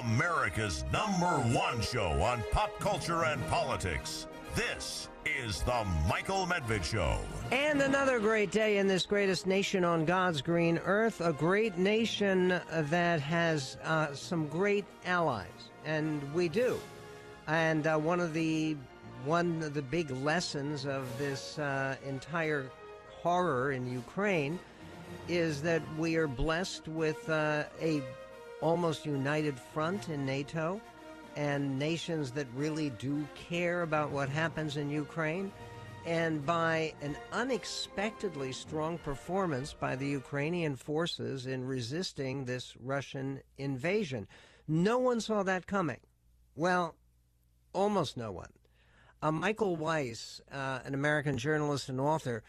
America's number one show on pop culture and politics. This is the Michael Medved Show. And another great day in this greatest nation on God's green earth, a great nation that has uh, some great allies, and we do. And uh, one of the one of the big lessons of this uh, entire horror in Ukraine is that we are blessed with uh, a almost united front in NATO and nations that really do care about what happens in Ukraine. And by an unexpectedly strong performance by the Ukrainian forces in resisting this Russian invasion. No one saw that coming. Well, almost no one. Uh, Michael Weiss, uh, an American journalist and author,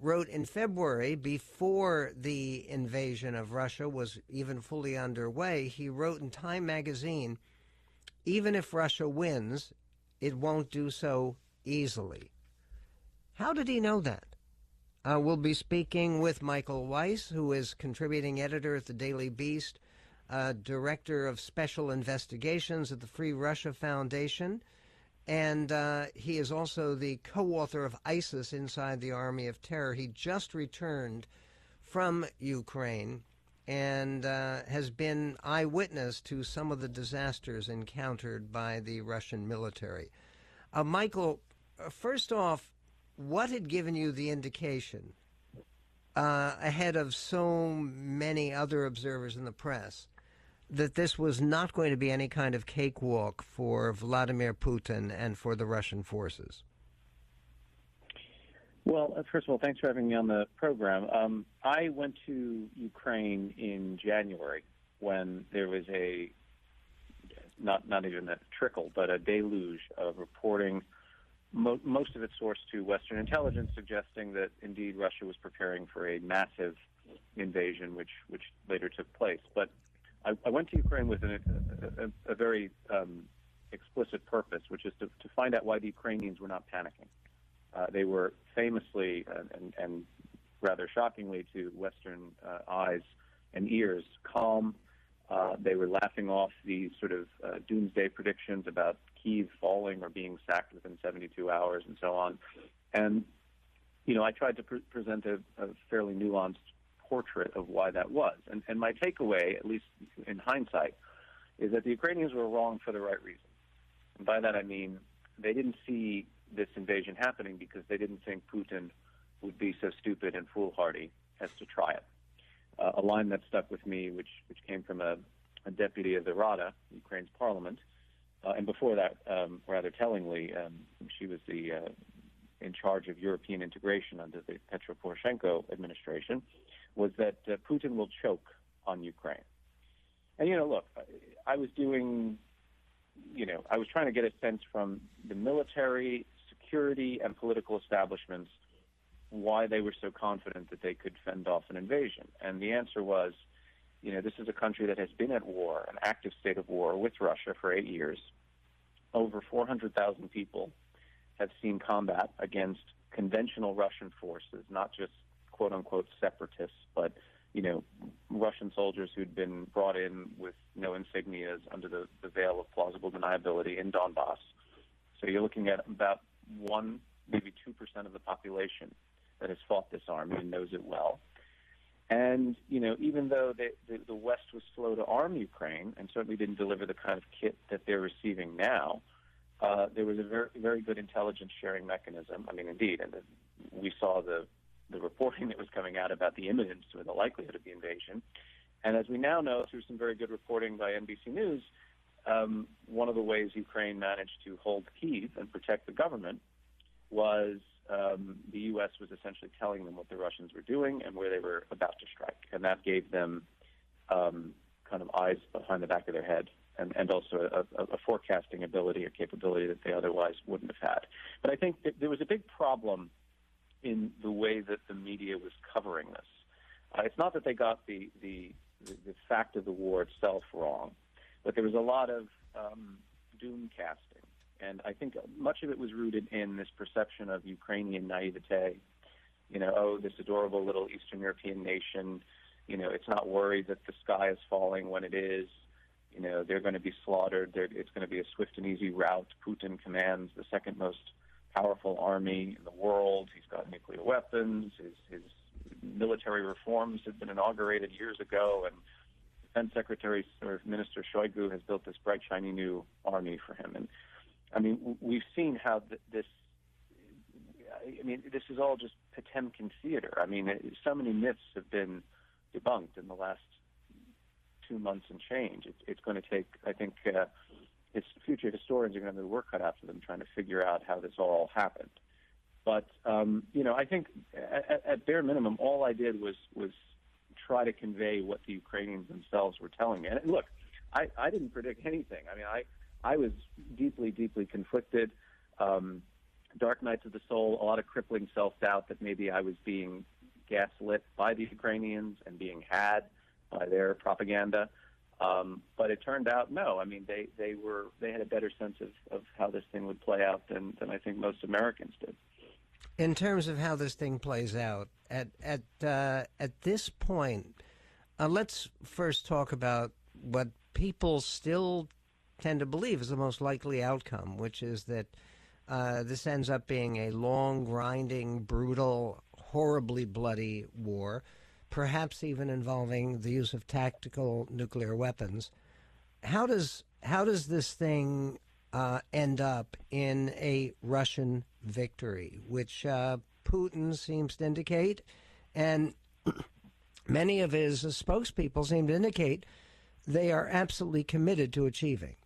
wrote in February, before the invasion of Russia was even fully underway, he wrote in Time magazine even if Russia wins, it won't do so easily. How did he know that? Uh, we'll be speaking with Michael Weiss, who is contributing editor at the Daily Beast, uh, director of special investigations at the Free Russia Foundation, and uh, he is also the co author of ISIS Inside the Army of Terror. He just returned from Ukraine and uh, has been eyewitness to some of the disasters encountered by the Russian military. Uh, Michael, uh, first off, what had given you the indication uh, ahead of so many other observers in the press that this was not going to be any kind of cakewalk for Vladimir Putin and for the Russian forces? Well, uh, first of all, thanks for having me on the program. Um, I went to Ukraine in January when there was a not not even a trickle, but a deluge of reporting, mo- most of it sourced to Western intelligence, suggesting that indeed Russia was preparing for a massive invasion, which which later took place. But I, I went to Ukraine with an, a, a, a, very um, explicit purpose, which is to, to find out why the Ukrainians were not panicking. Uh, they were famously uh, and, and, rather shockingly to Western uh, eyes and ears calm. Uh, they were laughing off these sort of uh, doomsday predictions about Kiev falling or being sacked within 72 hours and so on. And, you know, I tried to pre- present a, a, fairly nuanced portrait of why that was. And, and my takeaway, at least in hindsight, is that the Ukrainians were wrong for the right reasons. And by that I mean they didn't see this invasion happening because they didn't think Putin would be so stupid and foolhardy as to try it. Uh, a line that stuck with me, which which came from a, a deputy of the Rada, Ukraine's parliament, uh, and before that, um, rather tellingly, um, she was the uh, in charge of European integration under the Petro Poroshenko administration, was that uh, Putin will choke on Ukraine. And you know, look, I was doing, you know, I was trying to get a sense from the military security and political establishments why they were so confident that they could fend off an invasion. And the answer was, you know, this is a country that has been at war, an active state of war with Russia for eight years. Over 400,000 people have seen combat against conventional Russian forces, not just quote unquote separatists, but you know, Russian soldiers who'd been brought in with no insignias under the, the veil of plausible deniability in Donbass. So you're looking at about one, maybe 2% of the population that has fought this army and knows it well. And, you know, even though they, the, the West was slow to arm Ukraine and certainly didn't deliver the kind of kit that they're receiving now, uh, there was a very, very good intelligence sharing mechanism. I mean, indeed, and we saw the, the reporting that was coming out about the imminence or the likelihood of the invasion. And as we now know through some very good reporting by NBC News, um, one of the ways Ukraine managed to hold Kiev and protect the government was um, the U.S. was essentially telling them what the Russians were doing and where they were about to strike, and that gave them um, kind of eyes behind the back of their head, and, and also a, a, forecasting ability or capability that they otherwise wouldn't have had. But I think there was a big problem in the way that the media was covering this. Uh, it's not that they got the, the the, fact of the war itself wrong but there was a lot of um, doom casting. And I think much of it was rooted in this perception of Ukrainian naivete. You know, oh, this adorable little Eastern European nation, you know, it's not worried that the sky is falling when it is. You know, they're going to be slaughtered. They're, it's going to be a swift and easy rout. Putin commands the second most powerful army in the world. He's got nuclear weapons. His, his military reforms have been inaugurated years ago, and Defense Secretary or Minister Shoigu has built this bright, shiny new army for him. And I mean, we've seen how th- this. I mean, this is all just Potemkin theater. I mean, it, so many myths have been debunked in the last two months and change. It, it's going to take, I think, uh, its future historians are going to have their work cut out for them trying to figure out how this all happened. But um, you know, I think at, at bare minimum, all I did was was try to convey what the Ukrainians themselves were telling me. And look, I, I didn't predict anything. I mean, I I was deeply, deeply conflicted. Um, dark nights of the soul, a lot of crippling self doubt that maybe I was being gaslit by the Ukrainians and being had by their propaganda. Um, but it turned out no. I mean, they they were they had a better sense of, of how this thing would play out than than I think most Americans did. In terms of how this thing plays out, at at uh, at this point, uh, let's first talk about what people still tend to believe is the most likely outcome, which is that uh, this ends up being a long, grinding, brutal, horribly bloody war perhaps even involving the use of tactical nuclear weapons. How does how does this thing uh, end up in a Russian victory, which uh, Putin seems to indicate, and many of his spokespeople seem to indicate they are absolutely committed to achieving.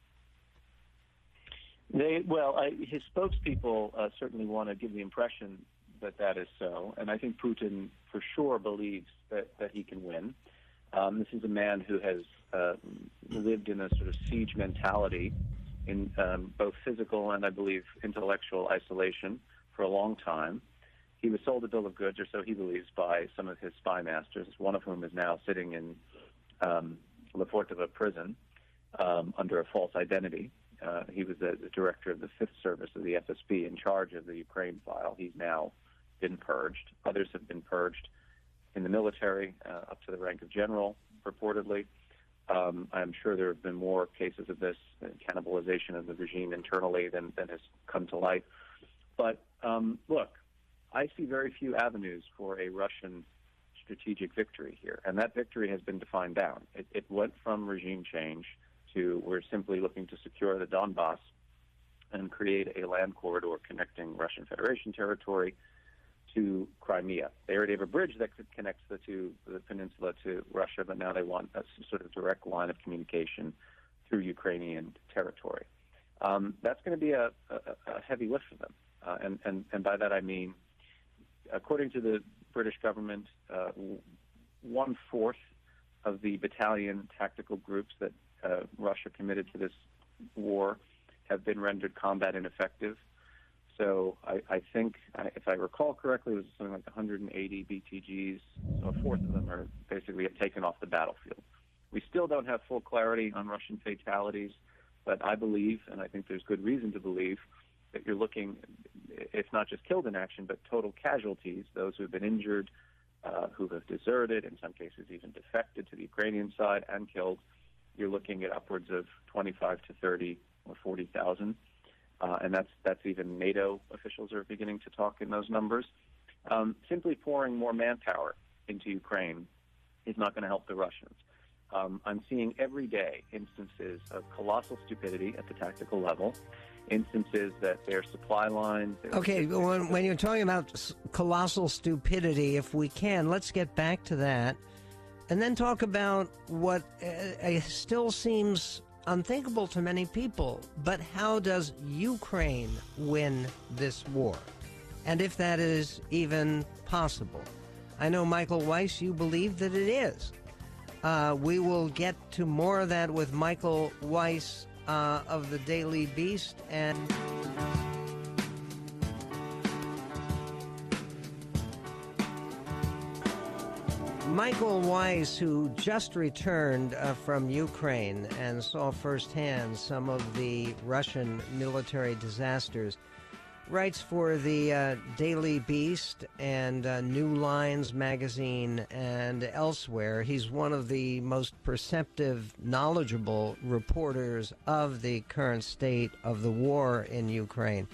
They well, I, his spokespeople uh, certainly want to give the impression that that is so, and I think Putin for sure believes that, that he can win. Um, this is a man who has uh, lived in a sort of siege mentality in um, both physical and, I believe, intellectual isolation for a long time. He was sold a bill of goods, or so he believes, by some of his spy masters, one of whom is now sitting in um, Lefortovo prison um, under a false identity. Uh, he was the, the director of the Fifth Service of the FSB in charge of the Ukraine file. He's now been purged. Others have been purged in the military, uh, up to the rank of general, purportedly. Um, I'm sure there have been more cases of this uh, cannibalization of the regime internally than, than has come to light. But um, look, I see very few avenues for a Russian strategic victory here, and that victory has been defined down. It, it went from regime change to we're simply looking to secure the Donbass and create a land corridor connecting Russian Federation territory to Crimea. They already have a bridge that connects the two, the peninsula to Russia, but now they want a sort of direct line of communication through Ukrainian territory. Um, that's going to be a, a, a, heavy lift for them, uh, and, and and by that I mean, according to the British government, uh, one fourth of the battalion tactical groups that uh, Russia committed to this war have been rendered combat ineffective. So I, I think, if I recall correctly, it was something like 180 BTGs. So a fourth of them are basically taken off the battlefield. We still don't have full clarity on Russian fatalities, but I believe, and I think there's good reason to believe, that you're looking, if not just killed in action, but total casualties, those who have been injured, uh, who have deserted, in some cases even defected to the Ukrainian side and killed. You're looking at upwards of 25 to 30 or 40,000 uh, and that's that's even NATO officials are beginning to talk in those numbers. Um, simply pouring more manpower into Ukraine is not going to help the Russians. Um, I'm seeing every day instances of colossal stupidity at the tactical level, instances that their supply lines. Okay, when, when you're talking about colossal stupidity, if we can, let's get back to that, and then talk about what uh, uh still seems unthinkable to many people. But how does Ukraine win this war? And if that is even possible. I know, Michael Weiss, you believe that it is. Uh, we will get to more of that with Michael Weiss uh, of the Daily Beast and. Michael Weiss, who just returned uh, from Ukraine and saw firsthand some of the Russian military disasters, writes for the uh, Daily Beast and uh, New Lines magazine and elsewhere. He's one of the most perceptive, knowledgeable reporters of the current state of the war in Ukraine.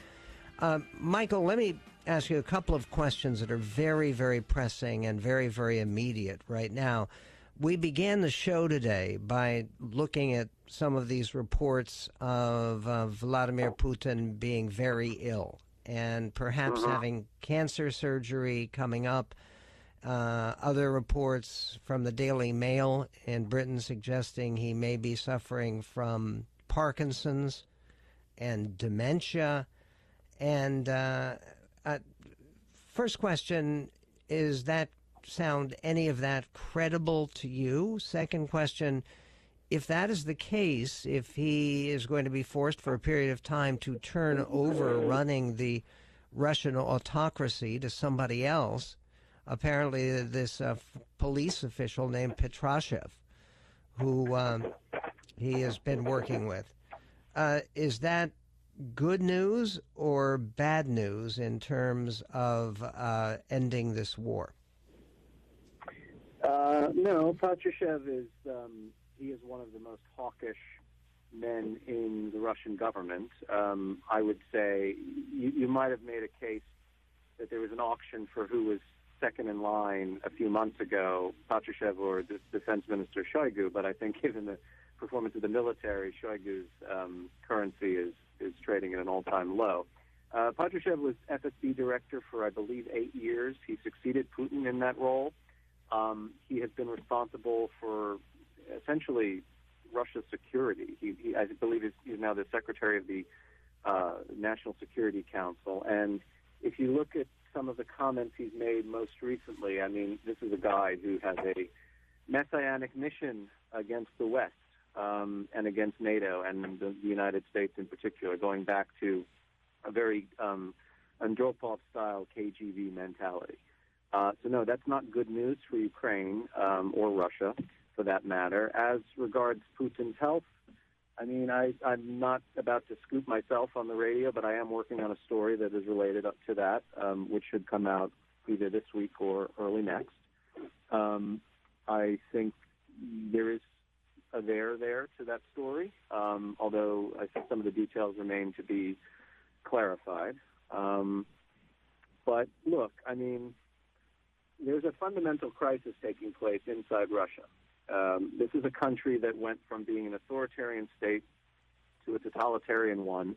Uh, Michael, let me ask you a couple of questions that are very, very pressing and very, very immediate right now. We began the show today by looking at some of these reports of uh, Vladimir Putin being very ill and perhaps Mhm. having cancer surgery coming up. Uh, other reports from the Daily Mail in Britain suggesting he may be suffering from Parkinson's and dementia. And uh, uh, first question is that sound any of that credible to you? Second question if that is the case, if he is going to be forced for a period of time to turn over running the Russian autocracy to somebody else, apparently this uh, police official named Patrushev, who um, he has been working with, uh, is that good news or bad news in terms of uh, ending this war? Uh, no, Patrushev is um, he is one of the most hawkish men in the Russian government. Um, I would say you, you might have made a case that there was an auction for who was second in line a few months ago, Patrushev or the Defense Minister Shoigu. But I think given the performance of the military, Shoigu's um, currency is is trading at an all-time low. Uh, Patrushev was FSB director for, I believe, eight years. He succeeded Putin in that role. Um, he has been responsible for essentially Russia's security. He, he I believe, he's, he's now the secretary of the uh, National Security Council. And if you look at some of the comments he's made most recently, I mean, this is a guy who has a messianic mission against the West um, and against NATO and the, the United States in particular, going back to a very um, Andropov-style KGB mentality. Uh, so no, that's not good news for Ukraine um, or Russia, for that matter. As regards Putin's health, I mean, I, I'm not about to scoop myself on the radio, but I am working on a story that is related up to that, um, which should come out either this week or early next. Um, I think there is a there there to that story, um, although I think some of the details remain to be clarified. Um, but look, I mean, there's a fundamental crisis taking place inside Russia. Um, this is a country that went from being an authoritarian state to a totalitarian one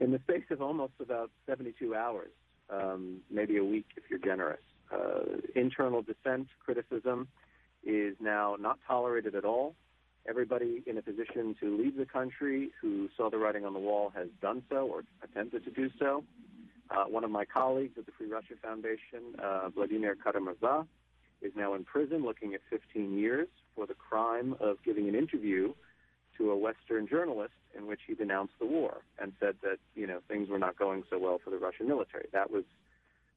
in the space of almost about 72 hours, um, maybe a week if you're generous. Uh, internal dissent, criticism is now not tolerated at all. Everybody in a position to leave the country who saw the writing on the wall has done so or attempted to do so. Uh, one of my colleagues at the Free Russia Foundation, uh, Vladimir Kara-Murza, is now in prison looking at 15 years for the crime of giving an interview to a Western journalist in which he denounced the war and said that, you know, things were not going so well for the Russian military. That was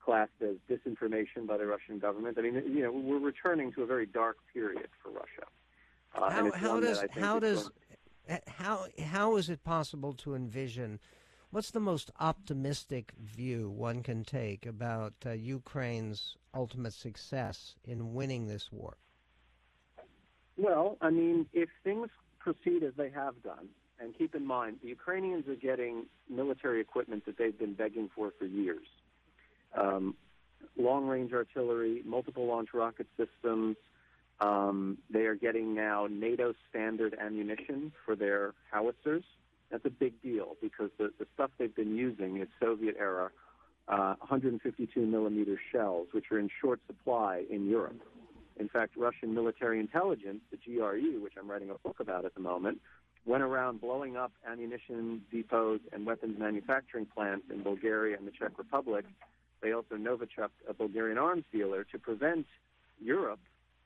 classed as disinformation by the Russian government. I mean, you know, we're returning to a very dark period for Russia. Uh, how how does how is does going- how how is it possible to envision what's the most optimistic view one can take about uh, Ukraine's ultimate success in winning this war? Well, I mean, if things proceed as they have done, and keep in mind, the Ukrainians are getting military equipment that they've been begging for for years. Um, long-range artillery, multiple launch rocket systems. Um, they are getting now NATO standard ammunition for their howitzers. That's a big deal because the, the stuff they've been using is Soviet era uh, 152 millimeter shells, which are in short supply in Europe. In fact, Russian military intelligence, the GRU, which I'm writing a book about at the moment, went around blowing up ammunition depots and weapons manufacturing plants in Bulgaria and the Czech Republic. They also Novichok, a Bulgarian arms dealer, to prevent Europe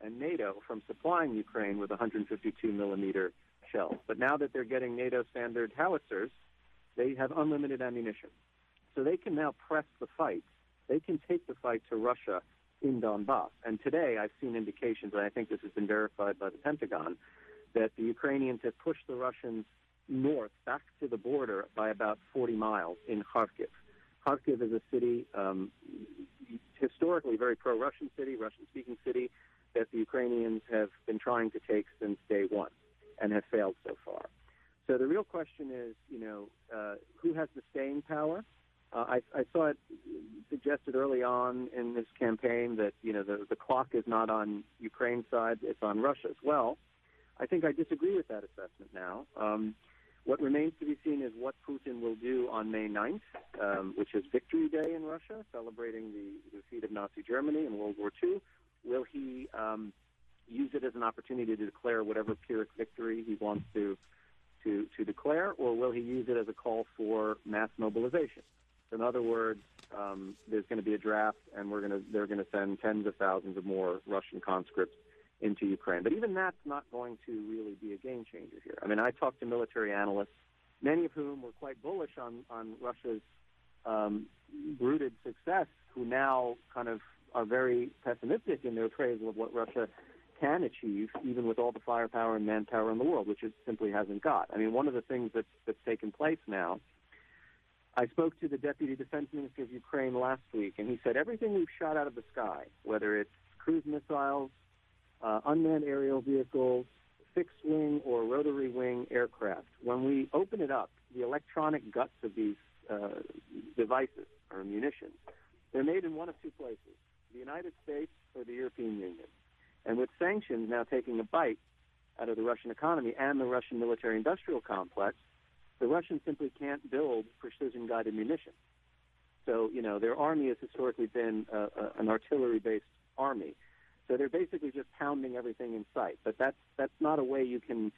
and NATO from supplying Ukraine with 152 millimeter shells. But now that they're getting NATO standard howitzers, they have unlimited ammunition. So they can now press the fight. They can take the fight to Russia in Donbass. And today I've seen indications, and I think this has been verified by the Pentagon, that the Ukrainians have pushed the Russians north back to the border by about 40 miles in Kharkiv. Kharkiv is a city, um, historically very pro-Russian city, Russian-speaking city, that the Ukrainians have been trying to take since day one and have failed so far. So the real question is, you know, uh, who has the staying power? Uh, I, I saw it suggested early on in this campaign that you know the, the clock is not on Ukraine's side; it's on Russia's. Well, I think I disagree with that assessment now. Um, what remains to be seen is what Putin will do on May 9th, um, which is Victory Day in Russia, celebrating the defeat of Nazi Germany in World War II. Will he um, use it as an opportunity to declare whatever Pyrrhic victory he wants to, to, to declare, or will he use it as a call for mass mobilization? In other words, um, there's going to be a draft, and we're going to they're going to send tens of thousands of more Russian conscripts into Ukraine. But even that's not going to really be a game changer here. I mean, I talked to military analysts, many of whom were quite bullish on on Russia's um, rooted success, who now kind of are very pessimistic in their appraisal of what Russia can achieve, even with all the firepower and manpower in the world, which it simply hasn't got. I mean, one of the things that's that's taken place now I spoke to the Deputy Defense Minister of Ukraine last week, and he said everything we've shot out of the sky, whether it's cruise missiles, uh, unmanned aerial vehicles, fixed wing or rotary wing aircraft, when we open it up, the electronic guts of these uh, devices or munitions, they're made in one of two places the United States or the European Union. And with sanctions now taking a bite out of the Russian economy and the Russian military industrial complex, the Russians simply can't build precision guided munitions. So, you know, their army has historically been uh, uh, an artillery based army. So they're basically just pounding everything in sight. But that's, that's not a way you can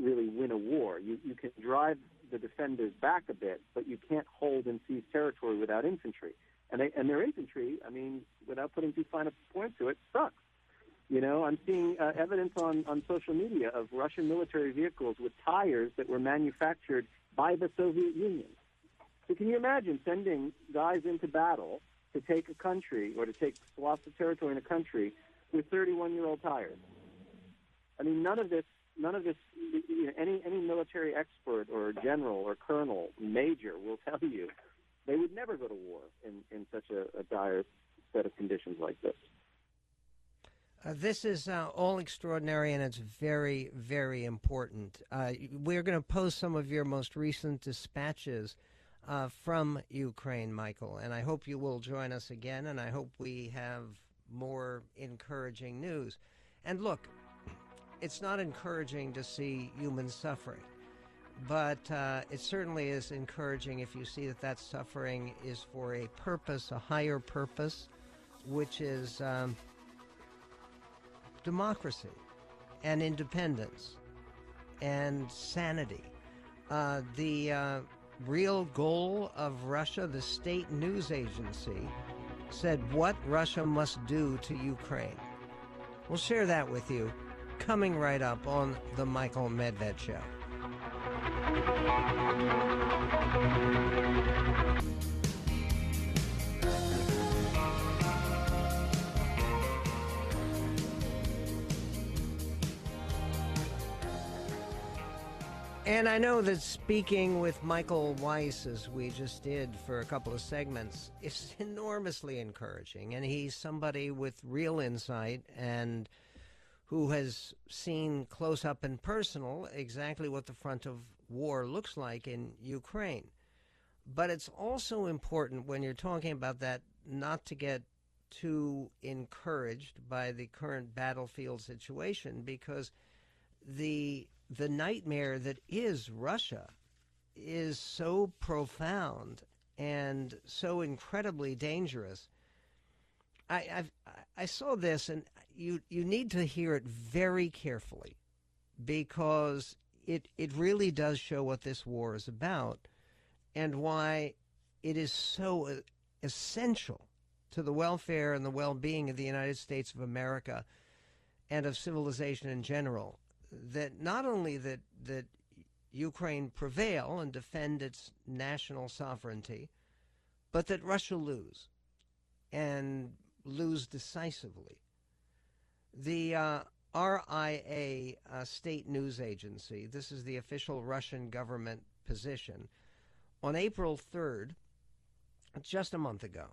really win a war. You, you can drive the defenders back a bit, but you can't hold and seize territory without infantry. And, they, and their infantry, I mean, without putting too fine a point to it, sucks. You know, I'm seeing uh, evidence on, on social media of Russian military vehicles with tires that were manufactured by the Soviet Union. So can you imagine sending guys into battle to take a country or to take swaths of territory in a country with 31-year-old tires? I mean, none of this, none of this, you know, any any military expert or general or colonel, major will tell you they would never go to war in in such a, a dire set of conditions like this. Uh, this is uh, all extraordinary and it's very, very important. Uh, we're going to post some of your most recent dispatches uh, from Ukraine, Michael, and I hope you will join us again, and I hope we have more encouraging news. And look, it's not encouraging to see human suffering, but uh, it certainly is encouraging if you see that that suffering is for a purpose, a higher purpose, which is. Um, democracy and independence and sanity. Uh, the uh, real goal of Russia, the state news agency, said what Russia must do to Ukraine. We'll share that with you coming right up on The Michael Medved Show. And I know that speaking with Michael Weiss, as we just did for a couple of segments, is enormously encouraging. And he's somebody with real insight and who has seen close up and personal exactly what the front of war looks like in Ukraine. But it's also important when you're talking about that not to get too encouraged by the current battlefield situation because the the nightmare that is Russia is so profound and so incredibly dangerous. I I've, i saw this, and you you need to hear it very carefully because it it really does show what this war is about and why it is so essential to the welfare and the well-being of the United States of America and of civilization in general that not only that that Ukraine prevail and defend its national sovereignty, but that Russia lose and lose decisively. The uh, RIA uh, state news agency, this is the official Russian government position, on April 3rd just a month ago,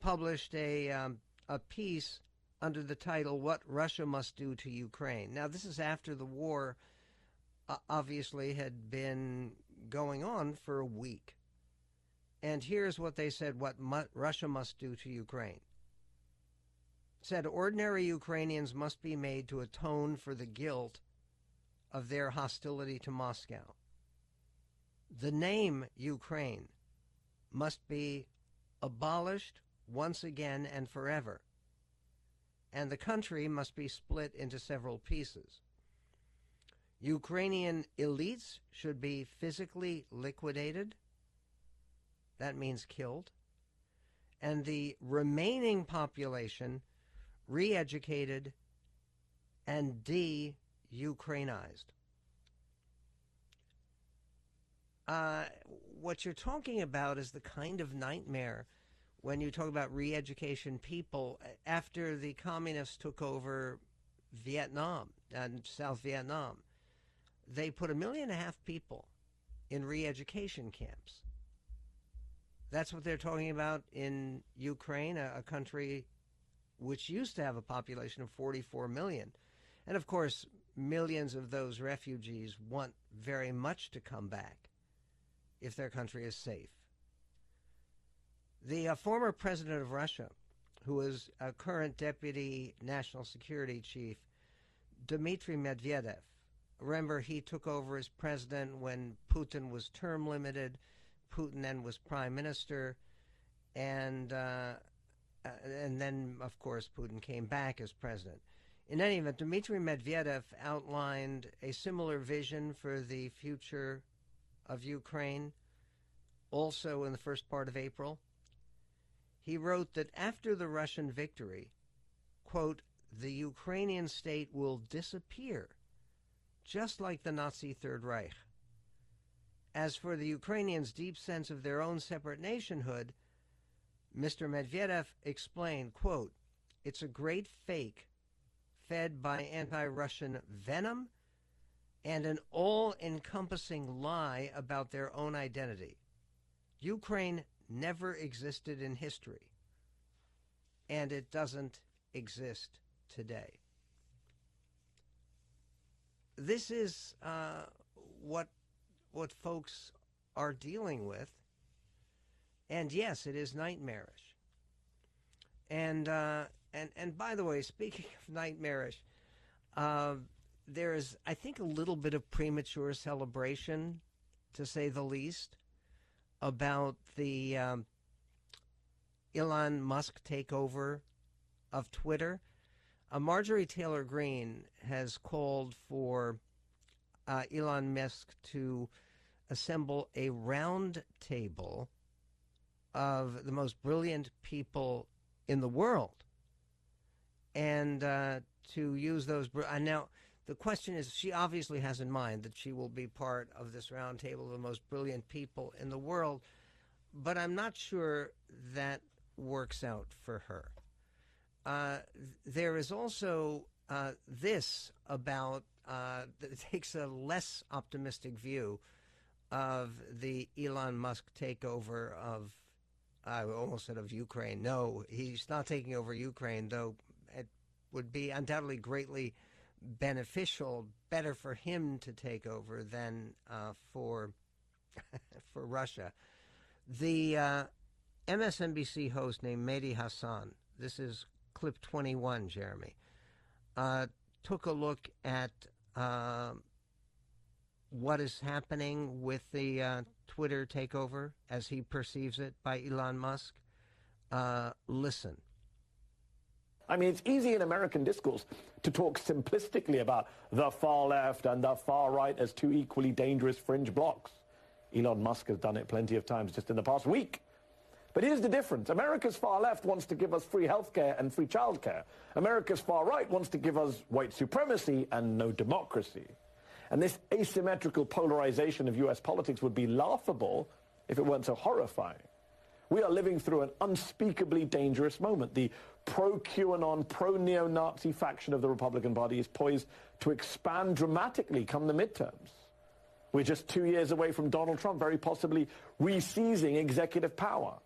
published a, um, a piece under the title What Russia Must Do to Ukraine. Now, this is after the war uh, obviously had been going on for a week. And here's what they said what mu- Russia must do to Ukraine. Said ordinary Ukrainians must be made to atone for the guilt of their hostility to Moscow. The name Ukraine must be abolished once again and forever, and the country must be split into several pieces. Ukrainian elites should be physically liquidated. That means killed. And the remaining population re educated and de Ukrainized. Uh, what you're talking about is the kind of nightmare when you talk about re education people after the communists took over Vietnam and South Vietnam they put a million and a half people in re education camps. That's what they're talking about in Ukraine, a, a, country which used to have a population of 44 million. And of course, millions of those refugees want very much to come back if their country is safe. The uh, former president of Russia, who is a current deputy national security chief, Dmitry Medvedev, Remember, he took over as president when Putin was term limited. Putin then was prime minister, and uh, uh, and then of course Putin came back as president. In any event, Dmitry Medvedev outlined a similar vision for the future of Ukraine, also in the first part of April. He wrote that after the Russian victory, quote, the Ukrainian state will disappear just like the Nazi Third Reich. As for the Ukrainians' deep sense of their own separate nationhood, Mr. Medvedev explained, quote, it's a great fake fed by anti-Russian venom and an all-encompassing lie about their own identity. Ukraine never existed in history, and it doesn't exist today this is uh, what what folks are dealing with, and yes, it is nightmarish. And uh, and and by the way, speaking of nightmarish, uh, there is I think a little bit of premature celebration, to say the least, about the um, Elon Musk takeover of Twitter. Uh, Marjorie Taylor Greene has called for uh, Elon Musk to assemble a round table of the most brilliant people in the world and uh, to use those. Uh, now, the question is she obviously has in mind that she will be part of this roundtable of the most brilliant people in the world, but I'm not sure that works out for her. Uh, there is also uh, this about uh, that takes a less optimistic view of the Elon Musk takeover of I almost said of Ukraine. No, he's not taking over Ukraine, though it would be undoubtedly greatly beneficial, better for him to take over than uh, for for Russia. The uh, MSNBC host named Mehdi Hasan. This is clip 21, Jeremy, uh, took a look at uh, what is happening with the uh, Twitter takeover as he perceives it by Elon Musk. Uh, listen. I mean, it's easy in American discourse to talk simplistically about the far left and the far right as two equally dangerous fringe blocks. Elon Musk has done it plenty of times just in the past week. But here's the difference. America's far left wants to give us free healthcare and free childcare. America's far right wants to give us white supremacy and no democracy. And this asymmetrical polarization of US politics would be laughable if it weren't so horrifying. We are living through an unspeakably dangerous moment. The pro-QAnon, pro-neo-Nazi faction of the Republican Party is poised to expand dramatically come the midterms. We're just two years away from Donald Trump very possibly re-seizing executive power.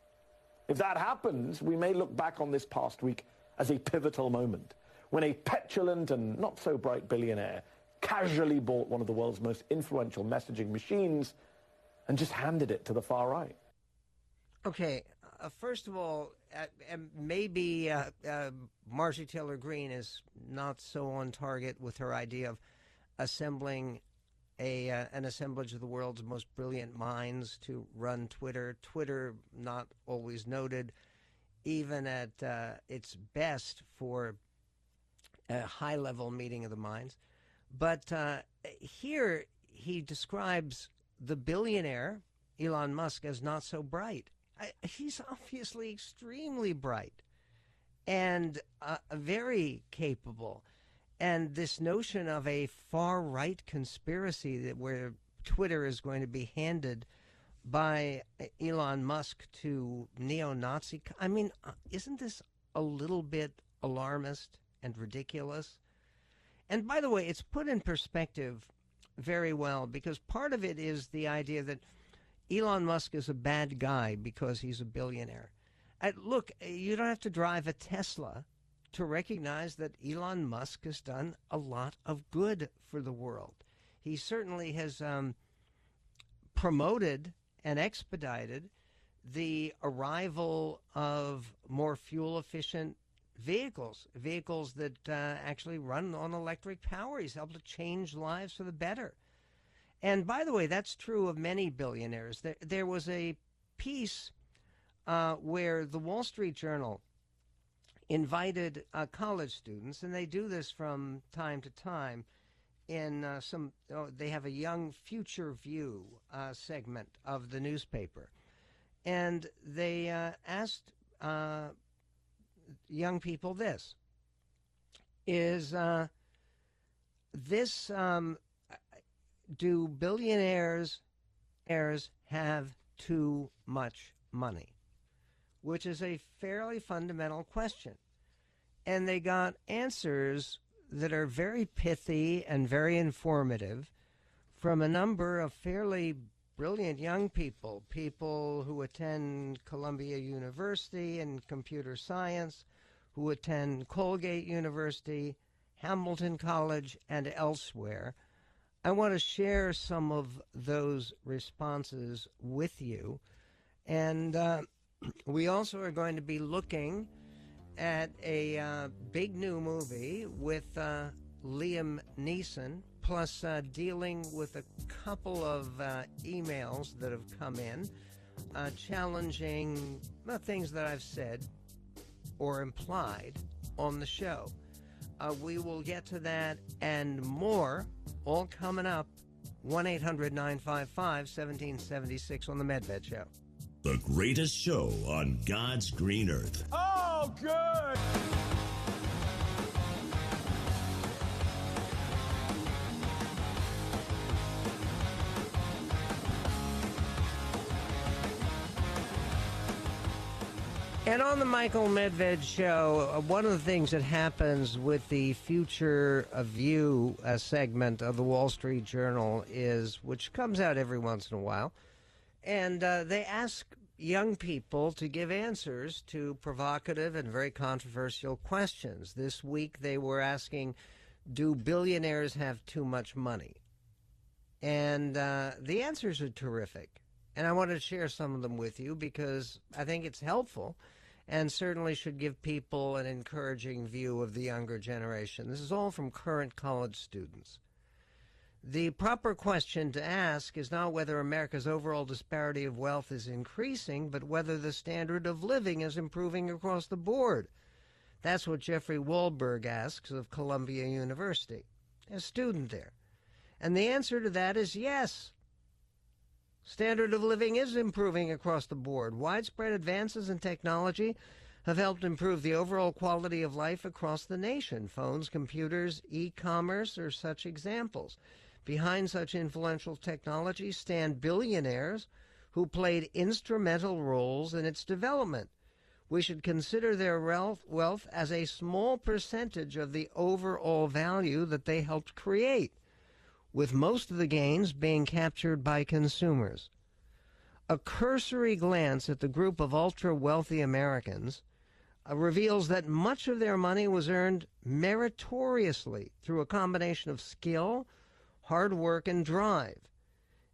If that happens, we may look back on this past week as a pivotal moment when a petulant and not so bright billionaire casually bought one of the world's most influential messaging machines and just handed it to the far right. Okay, uh, first of all, uh, maybe uh, uh, Marjorie Taylor Greene is not so on target with her idea of assembling a uh, an assemblage of the world's most brilliant minds to run Twitter. Twitter not always noted, even at uh, its best for a high level meeting of the minds. But uh, here he describes the billionaire Elon Musk as not so bright. I, he's obviously extremely bright and uh, very capable. And this notion of a far right conspiracy that where Twitter is going to be handed by Elon Musk to neo Nazi, I mean, uh, isn't this a little bit alarmist and ridiculous? And by the way, it's put in perspective very well because part of it is the idea that Elon Musk is a bad guy because he's a billionaire. Uh, look, you don't have to drive a Tesla to recognize that Elon Musk has done a lot of good for the world. He certainly has um, promoted and expedited the arrival of more fuel efficient vehicles, vehicles that uh, actually run on electric power. He's helped to change lives for the better. And by the way, that's true of many billionaires. There, there was a piece uh, where the Wall Street Journal invited uh, college students, and they do this from time to time. In uh, some, oh, they have a young future view uh, segment of the newspaper, and they uh, asked young people this: Is this um, do billionaires heirs have too much money? Which is a fairly fundamental question. And they got answers that are very pithy and very informative from a number of fairly brilliant young people, people who attend Columbia University in computer science, who attend Colgate University, Hamilton College, and elsewhere I want to share some of those responses with you. And uh, we also are going to be looking at a uh, big new movie with uh, Liam Neeson, plus uh, dealing with a couple of uh, emails that have come in uh, challenging things that I've said or implied on the show. we will get to that and more all coming up. 1 800 955 1776 on The Medved Show. The greatest show on God's green earth. Oh, good! And on the Michael Medved show, uh, one of the things that happens with the future of view uh, segment of the Wall Street Journal is, which comes out every once in a while, and uh, they ask young people to give answers to provocative and very controversial questions. This week they were asking, do billionaires have too much money? And uh, the answers are terrific. And I wanted to share some of them with you because I think it's helpful and certainly should give people an encouraging view of the younger generation. This is all from current college students. The proper question to ask is not whether America's overall disparity of wealth is increasing, but whether the standard of living is improving across the board. That's what Jeffrey Wahlberg asks of Columbia University, a student there. And the answer to that is yes. Standard of living is improving across the board. Widespread advances in technology have helped improve the overall quality of life across the nation. Phones, computers, e commerce are such examples. Behind such influential technology stand billionaires who played instrumental roles in its development. We should consider their wealth as a small percentage of the overall value that they helped create with most of the gains being captured by consumers. A cursory glance at the group of ultra wealthy Americans uh, reveals that much of their money was earned meritoriously through a combination of skill, hard work, and drive.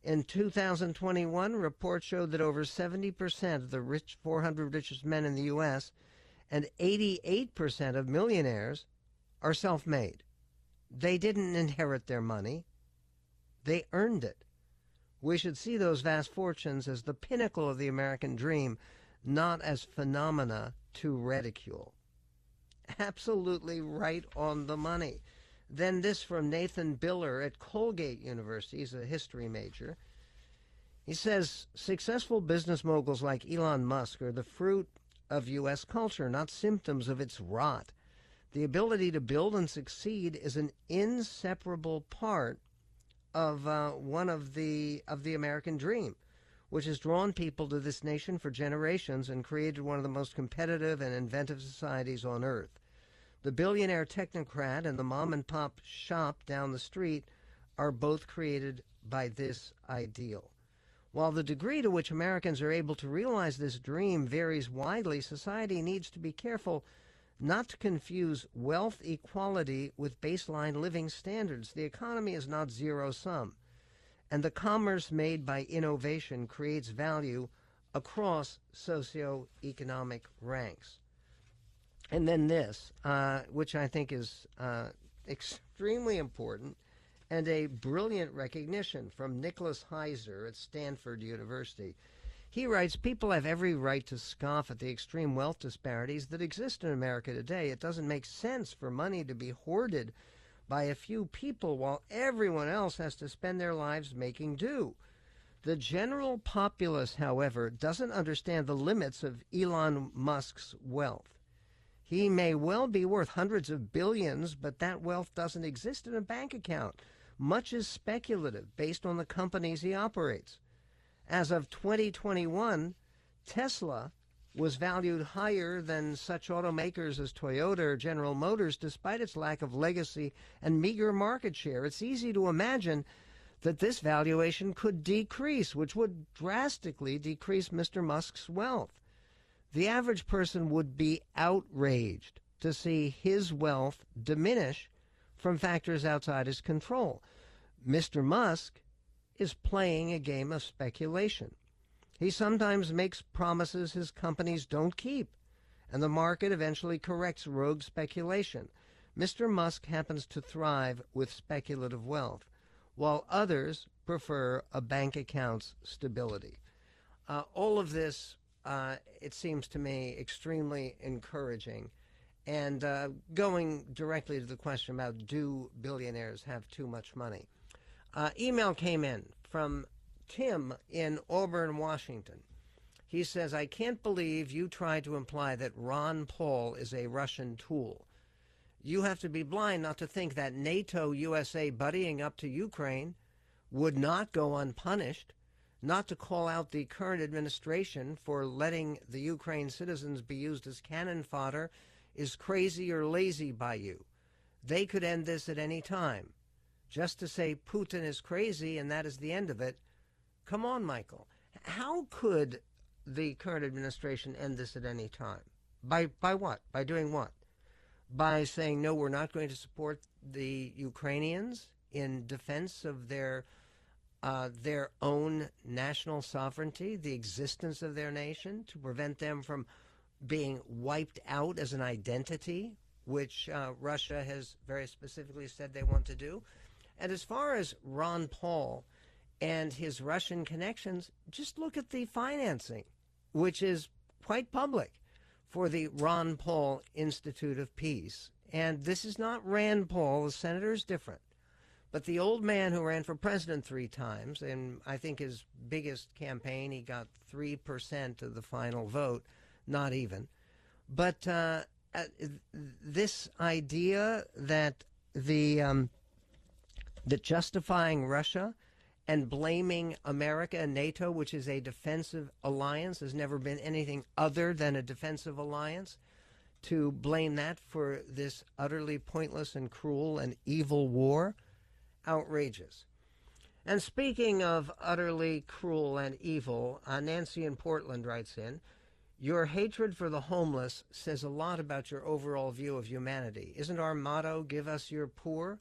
In 2021, reports showed that over 70% of the rich 400 richest men in the U.S. and 88% of millionaires are self made. They didn't inherit their money, they earned it. We should see those vast fortunes as the pinnacle of the American dream, not as phenomena to ridicule. Absolutely right on the money. Then this from Nathan Biller at Colgate University. He's a history major. He says successful business moguls like Elon Musk are the fruit of U.S. culture, not symptoms of its rot. The ability to build and succeed is an inseparable part of uh, one of the of the American dream, which has drawn people to this nation for generations and created one of the most competitive and inventive societies on earth. The billionaire technocrat and the mom and pop shop down the street are both created by this ideal. While the degree to which Americans are able to realize this dream varies widely, society needs to be careful not to confuse wealth equality with baseline living standards. The economy is not zero sum, and the commerce made by innovation creates value across socioeconomic ranks. And then this, uh, which I think is uh, extremely important and a brilliant recognition from Nicholas Heiser at Stanford University. He writes People have every right to scoff at the extreme wealth disparities that exist in America today. It doesn't make sense for money to be hoarded by a few people while everyone else has to spend their lives making do. The general populace, however, doesn't understand the limits of Elon Musk's wealth. He may well be worth hundreds of billions, but that wealth doesn't exist in a bank account. Much is speculative based on the companies he operates. As of 2021, Tesla was valued higher than such automakers as Toyota or General Motors, despite its lack of legacy and meager market share. It's easy to imagine that this valuation could decrease, which would drastically decrease Mr. Musk's wealth. The average person would be outraged to see his wealth diminish from factors outside his control. Mr. Musk is playing a game of speculation. He sometimes makes promises his companies don't keep, and the market eventually corrects rogue speculation. Mr. Musk happens to thrive with speculative wealth, while others prefer a bank account's stability. Uh, all of this uh, it seems to me extremely encouraging. And uh, going directly to the question about do billionaires have too much money? Uh, email came in from Tim in Auburn, Washington. He says, I can't believe you tried to imply that Ron Paul is a Russian tool. You have to be blind not to think that NATO USA buddying up to Ukraine would not go unpunished not to call out the current administration for letting the Ukraine citizens be used as cannon fodder is crazy or lazy by you. They could end this at any time. Just to say Putin is crazy and that is the end of it. Come on, Michael. How could the current administration end this at any time? By by what? By doing what? By saying no, we're not going to support the Ukrainians in defense of their uh, their own national sovereignty, the existence of their nation, to prevent them from being wiped out as an identity, which uh, Russia has very specifically said they want to do. And as far as Ron Paul and his Russian connections, just look at the financing, which is quite public for the Ron Paul Institute of Peace. And this is not Rand Paul, the senator is different. But the old man who ran for president three times, and I think his biggest campaign, he got 3% of the final vote, not even. But uh, uh, this idea that the um, that justifying Russia and blaming America and NATO, which is a defensive alliance, has never been anything other than a defensive alliance, to blame that for this utterly pointless and cruel and evil war outrageous. And speaking of utterly cruel and evil, uh, Nancy in Portland writes in Your hatred for the homeless says a lot about your overall view of humanity. Isn't our motto, give us your poor?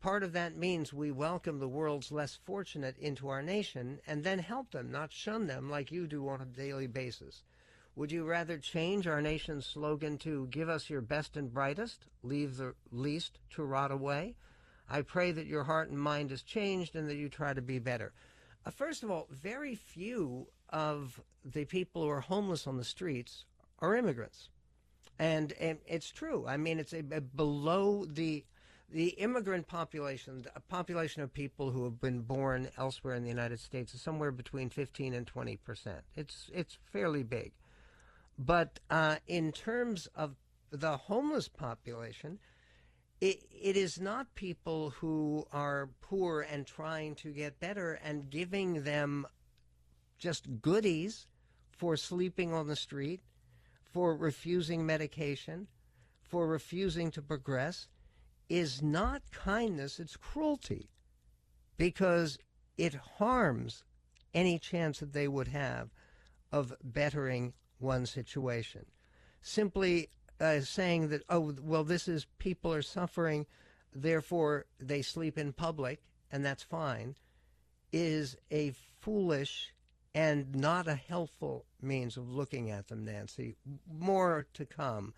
Part of that means we welcome the world's less fortunate into our nation and then help them, not shun them like you do on a daily basis. Would you rather change our nation's slogan to give us your best and brightest, leave the least to rot away? I pray that your heart and mind is changed and that you try to be better. Uh, first of all, very few of the people who are homeless on the streets are immigrants. And, and it's true. I mean, it's a, a below the the immigrant population, a population of people who have been born elsewhere in the United States, is somewhere between 15 and 20 percent. It's it's fairly big, but uh, in terms of the homeless population, it, it is not people who are poor and trying to get better and giving them just goodies for sleeping on the street, for refusing medication, for refusing to progress is not kindness, it's cruelty because it harms any chance that they would have of bettering one situation. Simply uh, saying that, oh, well, this is people are suffering, therefore they sleep in public, and that's fine, is a foolish and not a helpful means of looking at them, Nancy. More to come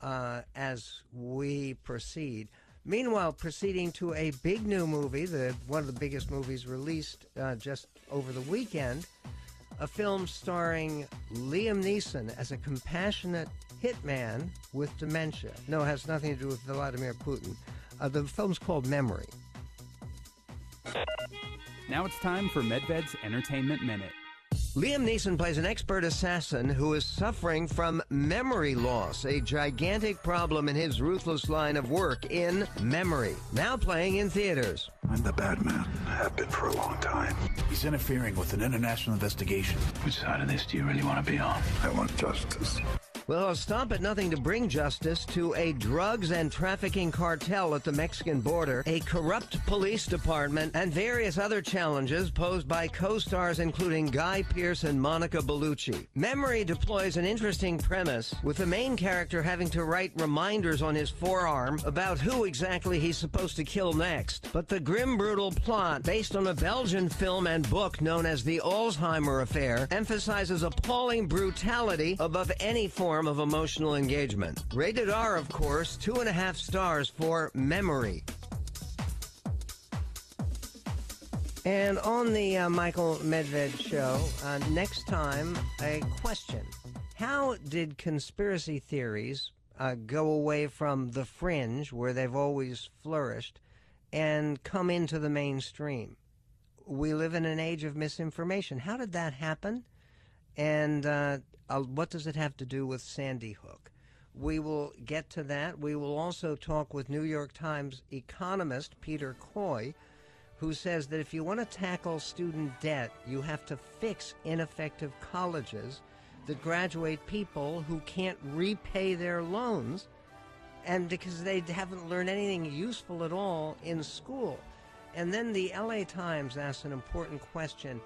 uh, as we proceed. Meanwhile, proceeding to a big new movie, the one of the biggest movies released uh, just over the weekend, a film starring Liam Neeson as a compassionate hitman with dementia. No, it has nothing to do with Vladimir Putin. Uh, the film's called Memory. Now it's time for Medved's Entertainment Minute. Liam Neeson plays an expert assassin who is suffering from memory loss, a gigantic problem in his ruthless line of work in Memory, now playing in theaters. I'm the bad man. I have been for a long time. He's interfering with an international investigation. Which side of this do you really want to be on? I want justice. Well, I'll stop at nothing to bring justice to a drugs and trafficking cartel at the Mexican border, a corrupt police department, and various other challenges posed by co-stars including Guy Pearce and Monica Bellucci. Memory deploys an interesting premise, with the main character having to write reminders on his forearm about who exactly he's supposed to kill next. But the grim, brutal plot, based on a Belgian film and book known as The Alzheimer Affair, emphasizes appalling brutality above any form form of emotional engagement. Rated R, of course, two and a half stars for Memory. And on the uh, Michael Medved show, uh, next time, a question. How did conspiracy theories uh, go away from the fringe, where they've always flourished, and come into the mainstream? We live in an age of misinformation. How did that happen? And uh, uh, what does it have to do with Sandy Hook? We will get to that. We will also talk with New York Times economist Peter Coy, who says that if you want to tackle student debt, you have to fix ineffective colleges that graduate people who can't repay their loans and because they haven't learned anything useful at all in school. And then the LA Times asks an important question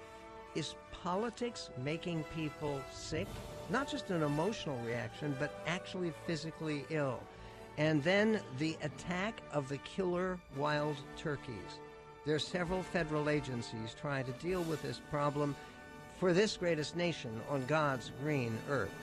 Is politics making people sick? Not just an emotional reaction, but actually physically ill. And then the attack of the killer wild turkeys. There are several federal agencies trying to deal with this problem for this greatest nation on God's green earth.